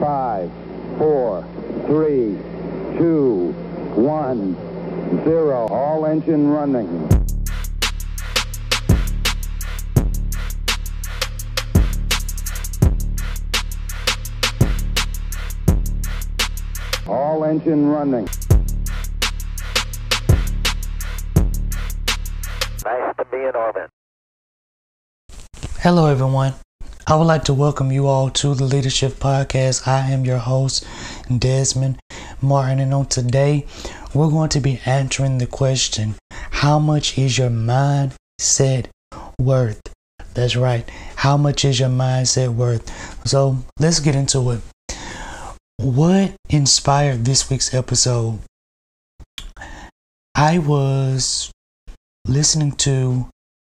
Five, four, three, two, one, zero. All engine running. All engine running. Nice to be in orbit. Hello, everyone. I would like to welcome you all to the Leadership Podcast. I am your host, Desmond Martin, and on today, we're going to be answering the question How much is your mindset worth? That's right. How much is your mindset worth? So let's get into it. What inspired this week's episode? I was listening to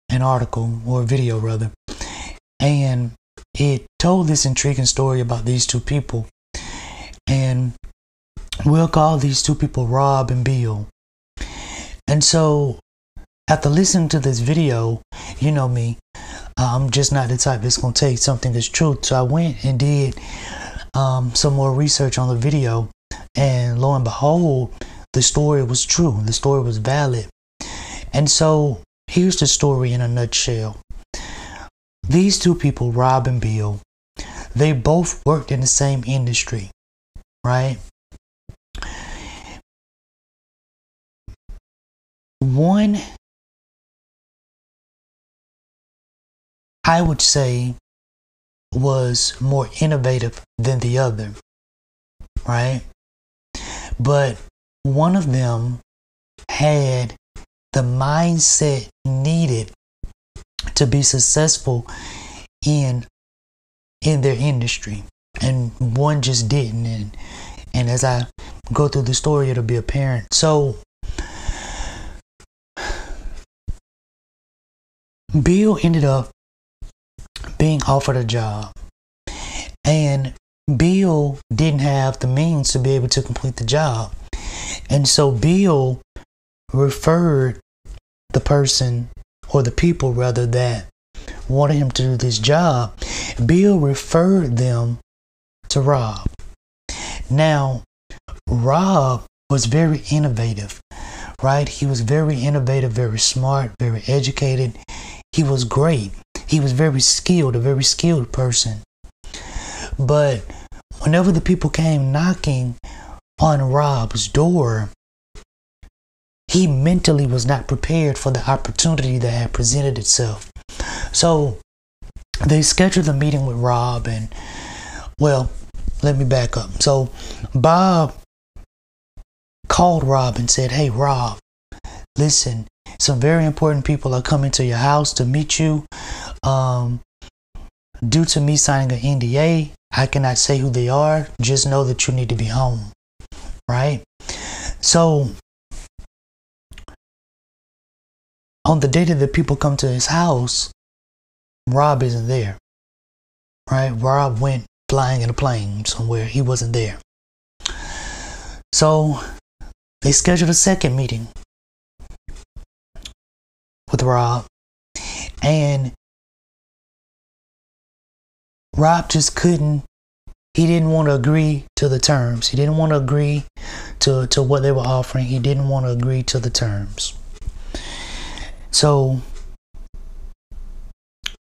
an article or a video rather, and it told this intriguing story about these two people. And we'll call these two people Rob and Bill. And so, after listening to this video, you know me, I'm just not the type that's going to take something as truth. So I went and did um, some more research on the video, and lo and behold, the story was true. The story was valid. And so, here's the story in a nutshell. These two people, Rob and Bill, they both worked in the same industry, right? One, I would say, was more innovative than the other, right? But one of them had the mindset needed to be successful in in their industry. And one just didn't. And and as I go through the story it'll be apparent. So Bill ended up being offered a job. And Bill didn't have the means to be able to complete the job. And so Bill referred the person or the people rather that wanted him to do this job, Bill referred them to Rob. Now, Rob was very innovative, right? He was very innovative, very smart, very educated. He was great. He was very skilled, a very skilled person. But whenever the people came knocking on Rob's door, he mentally was not prepared for the opportunity that had presented itself. So they scheduled a meeting with Rob, and well, let me back up. So Bob called Rob and said, Hey, Rob, listen, some very important people are coming to your house to meet you. Um, due to me signing an NDA, I cannot say who they are. Just know that you need to be home. Right? So on the day that the people come to his house, Rob isn't there. Right? Rob went flying in a plane somewhere. He wasn't there. So they scheduled a second meeting with Rob. And Rob just couldn't he didn't want to agree to the terms. He didn't want to agree to, to what they were offering. He didn't want to agree to the terms. So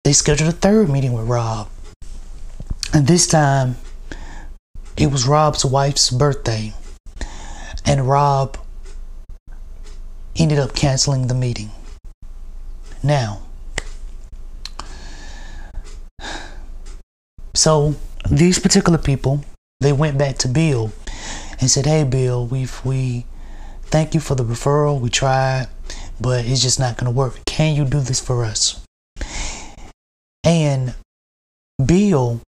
they scheduled a third meeting with Rob. And this time it was Rob's wife's birthday. And Rob ended up canceling the meeting. Now, so these particular people, they went back to Bill and said, "Hey, Bill, we've we thank you for the referral. We tried but it's just not going to work. Can you do this for us? And Bill,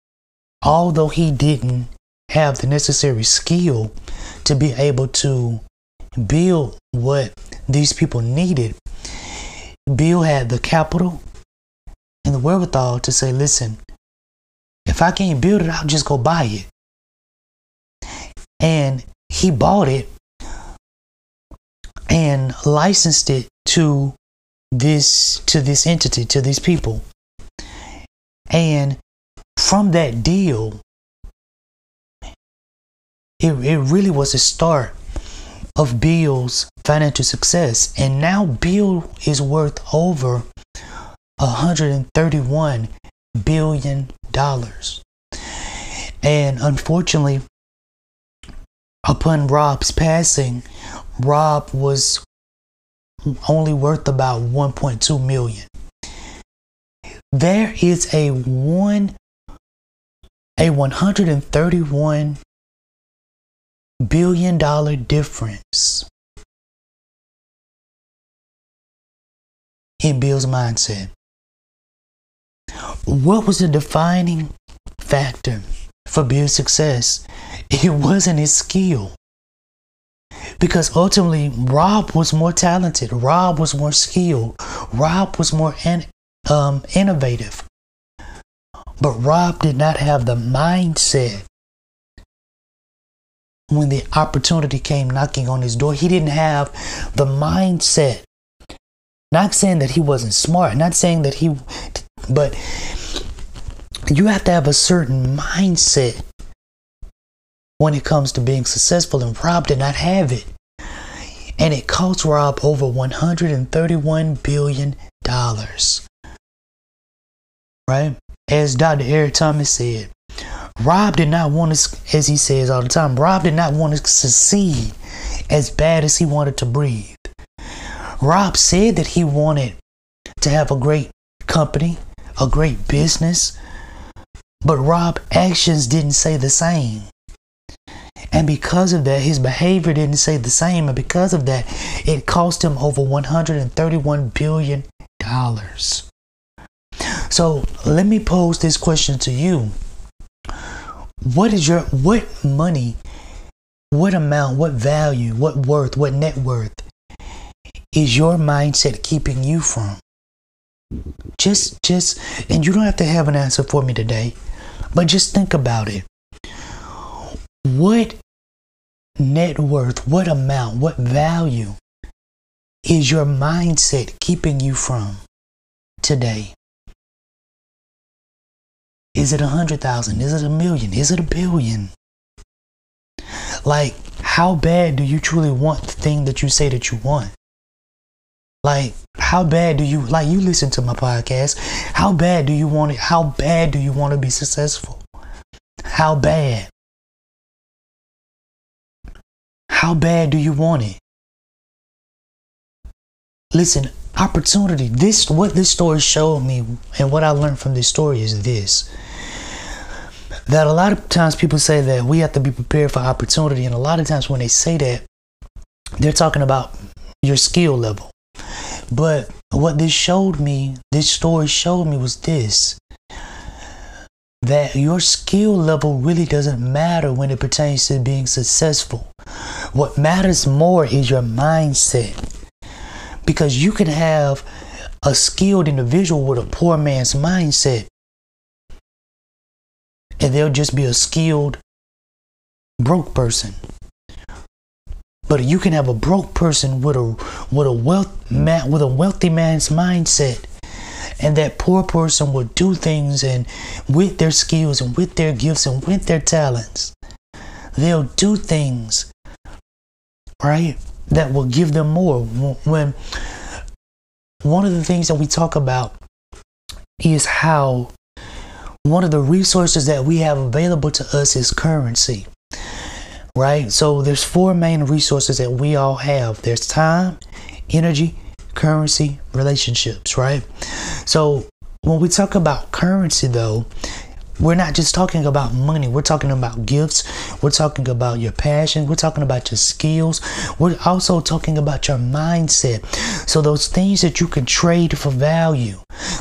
although he didn't have the necessary skill to be able to build what these people needed, Bill had the capital and the wherewithal to say, listen, if I can't build it, I'll just go buy it. And he bought it and licensed it to this to this entity to these people and from that deal it, it really was the start of Bill's financial success. And now Bill is worth over 131 billion dollars. And unfortunately, upon Rob's passing, Rob was only worth about 1.2 million. There is a one a 131 billion dollar difference in Bill's mindset. What was the defining factor for Bill's success? It wasn't his skill. Because ultimately, Rob was more talented. Rob was more skilled. Rob was more in, um, innovative. But Rob did not have the mindset when the opportunity came knocking on his door. He didn't have the mindset. Not saying that he wasn't smart, not saying that he, but you have to have a certain mindset when it comes to being successful, and Rob did not have it. And it cost Rob over $131 billion. Right? As Dr. Eric Thomas said, Rob did not want to, as he says all the time, Rob did not want to succeed as bad as he wanted to breathe. Rob said that he wanted to have a great company, a great business, but Rob actions didn't say the same. And because of that, his behavior didn't say the same. And because of that, it cost him over $131 billion. So let me pose this question to you. What is your, what money, what amount, what value, what worth, what net worth is your mindset keeping you from? Just, just, and you don't have to have an answer for me today, but just think about it. What net worth, what amount, what value is your mindset keeping you from today? Is it a hundred thousand? Is it a million? Is it a billion? Like, how bad do you truly want the thing that you say that you want? Like, how bad do you like you listen to my podcast? How bad do you want it? How bad do you want to be successful? How bad? How bad do you want it? Listen, opportunity. This what this story showed me and what I learned from this story is this. That a lot of times people say that we have to be prepared for opportunity and a lot of times when they say that they're talking about your skill level. But what this showed me, this story showed me was this that your skill level really doesn't matter when it pertains to being successful. What matters more is your mindset. Because you can have a skilled individual with a poor man's mindset, and they'll just be a skilled broke person. But you can have a broke person with a with a wealth man with a wealthy man's mindset and that poor person will do things and with their skills and with their gifts and with their talents they'll do things right that will give them more. When one of the things that we talk about is how one of the resources that we have available to us is currency right? So there's four main resources that we all have. There's time energy currency relationships, right? So when we talk about currency, though, we're not just talking about money. We're talking about gifts. We're talking about your passion. We're talking about your skills. We're also talking about your mindset. So, those things that you can trade for value,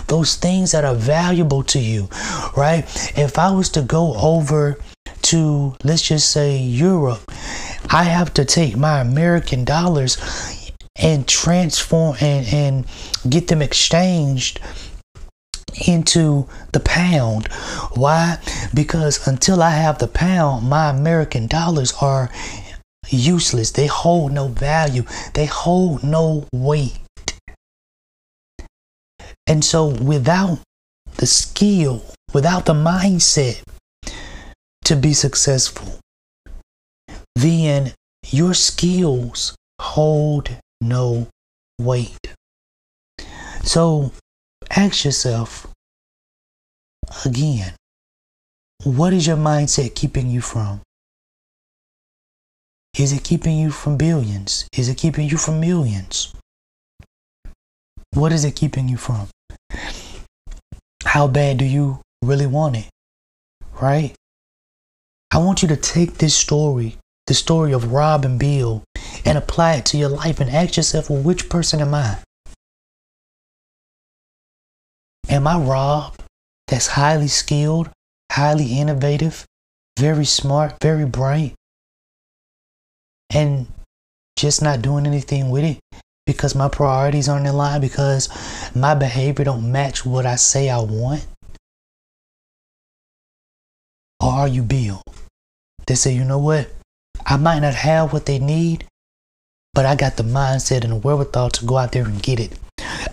those things that are valuable to you, right? If I was to go over to, let's just say, Europe, I have to take my American dollars and transform and, and get them exchanged into the pound. Why? Because until I have the pound, my American dollars are useless. They hold no value, they hold no weight. And so, without the skill, without the mindset to be successful, then your skills hold no weight. So ask yourself again what is your mindset keeping you from? Is it keeping you from billions? Is it keeping you from millions? What is it keeping you from? How bad do you really want it? Right? I want you to take this story, the story of Rob and Bill, and apply it to your life and ask yourself, well, which person am I? Am I Rob that's highly skilled, highly innovative, very smart, very bright, and just not doing anything with it because my priorities aren't in line, because my behavior don't match what I say I want? Or are you Bill? They say, you know what? I might not have what they need, but I got the mindset and the wherewithal to go out there and get it.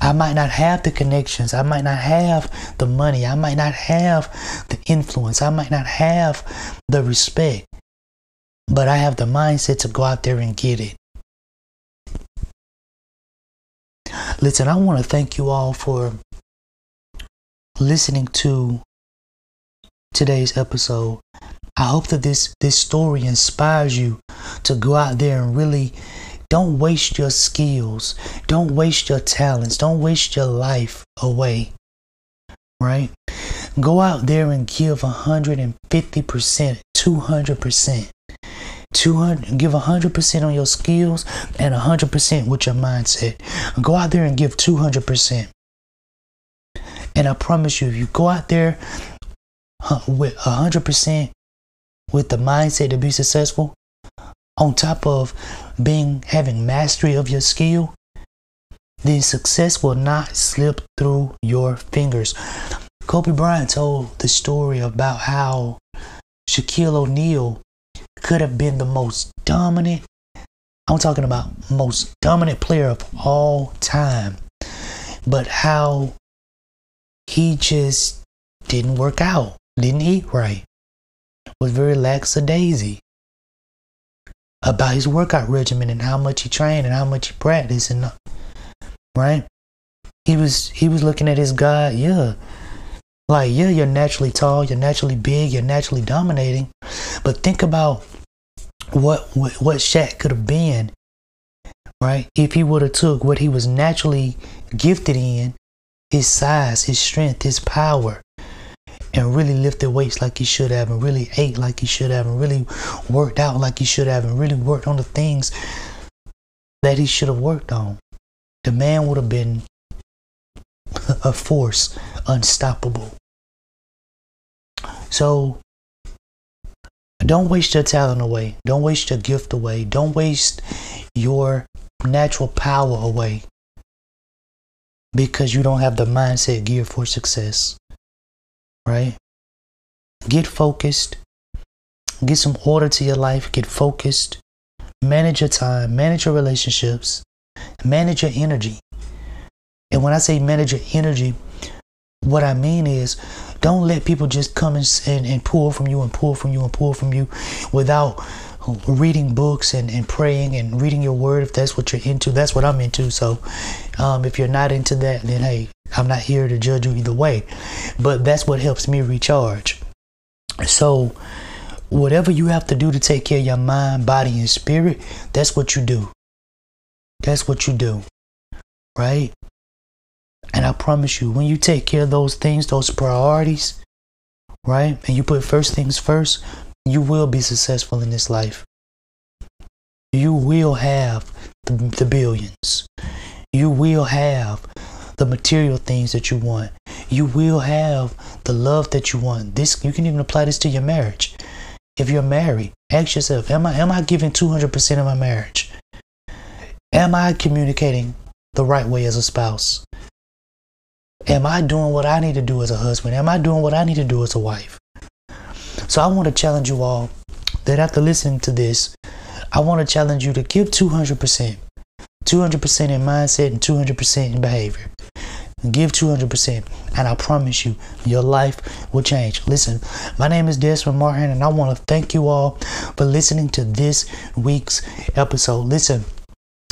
I might not have the connections. I might not have the money. I might not have the influence. I might not have the respect. But I have the mindset to go out there and get it. Listen, I want to thank you all for listening to today's episode. I hope that this this story inspires you to go out there and really don't waste your skills. Don't waste your talents. Don't waste your life away. Right? Go out there and give 150%, 200%. 200 give 100% on your skills and 100% with your mindset. Go out there and give 200%. And I promise you if you go out there with 100% with the mindset to be successful, on top of being having mastery of your skill, then success will not slip through your fingers. Kobe Bryant told the story about how Shaquille O'Neal could have been the most dominant, I'm talking about most dominant player of all time, but how he just didn't work out, didn't eat right, was very lackadaisy about his workout regimen and how much he trained and how much he practiced and right? He was he was looking at his guy yeah. Like yeah you're naturally tall you're naturally big you're naturally dominating. But think about what what, what Shaq could have been right? If he would have took what he was naturally gifted in his size his strength his power and really lifted weights like he should have and really ate like he should have and really worked out like he should have and really worked on the things that he should have worked on, the man would have been a force unstoppable. So don't waste your talent away. Don't waste your gift away. Don't waste your natural power away because you don't have the mindset geared for success right? Get focused. Get some order to your life. Get focused. Manage your time. Manage your relationships. Manage your energy. And when I say manage your energy, what I mean is don't let people just come and, and, and pull from you and pull from you and pull from you without reading books and, and praying and reading your word if that's what you're into. That's what I'm into. So um, if you're not into that, then hey, I'm not here to judge you either way. But that's what helps me recharge. So whatever you have to do to take care of your mind, body, and spirit, that's what you do. That's what you do. Right? And I promise you, when you take care of those things, those priorities, right? And you put first things first, you will be successful in this life. You will have the, the billions. You will have the material things that you want. You will have the love that you want. This you can even apply this to your marriage. If you're married, ask yourself, am I am I giving 200% of my marriage? Am I communicating the right way as a spouse? Am I doing what I need to do as a husband? Am I doing what I need to do as a wife? So I want to challenge you all that after listening to this, I want to challenge you to give 200%. 200% in mindset and 200% in behavior. Give 200%. And I promise you, your life will change. Listen, my name is Desmond Martin, and I want to thank you all for listening to this week's episode. Listen,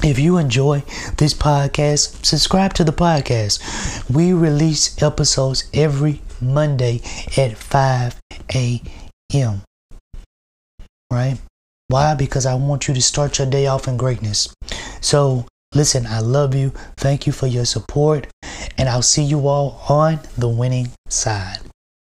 if you enjoy this podcast, subscribe to the podcast. We release episodes every Monday at 5 a.m. Right? Why? Because I want you to start your day off in greatness. So, listen, I love you. Thank you for your support. And I'll see you all on the winning side.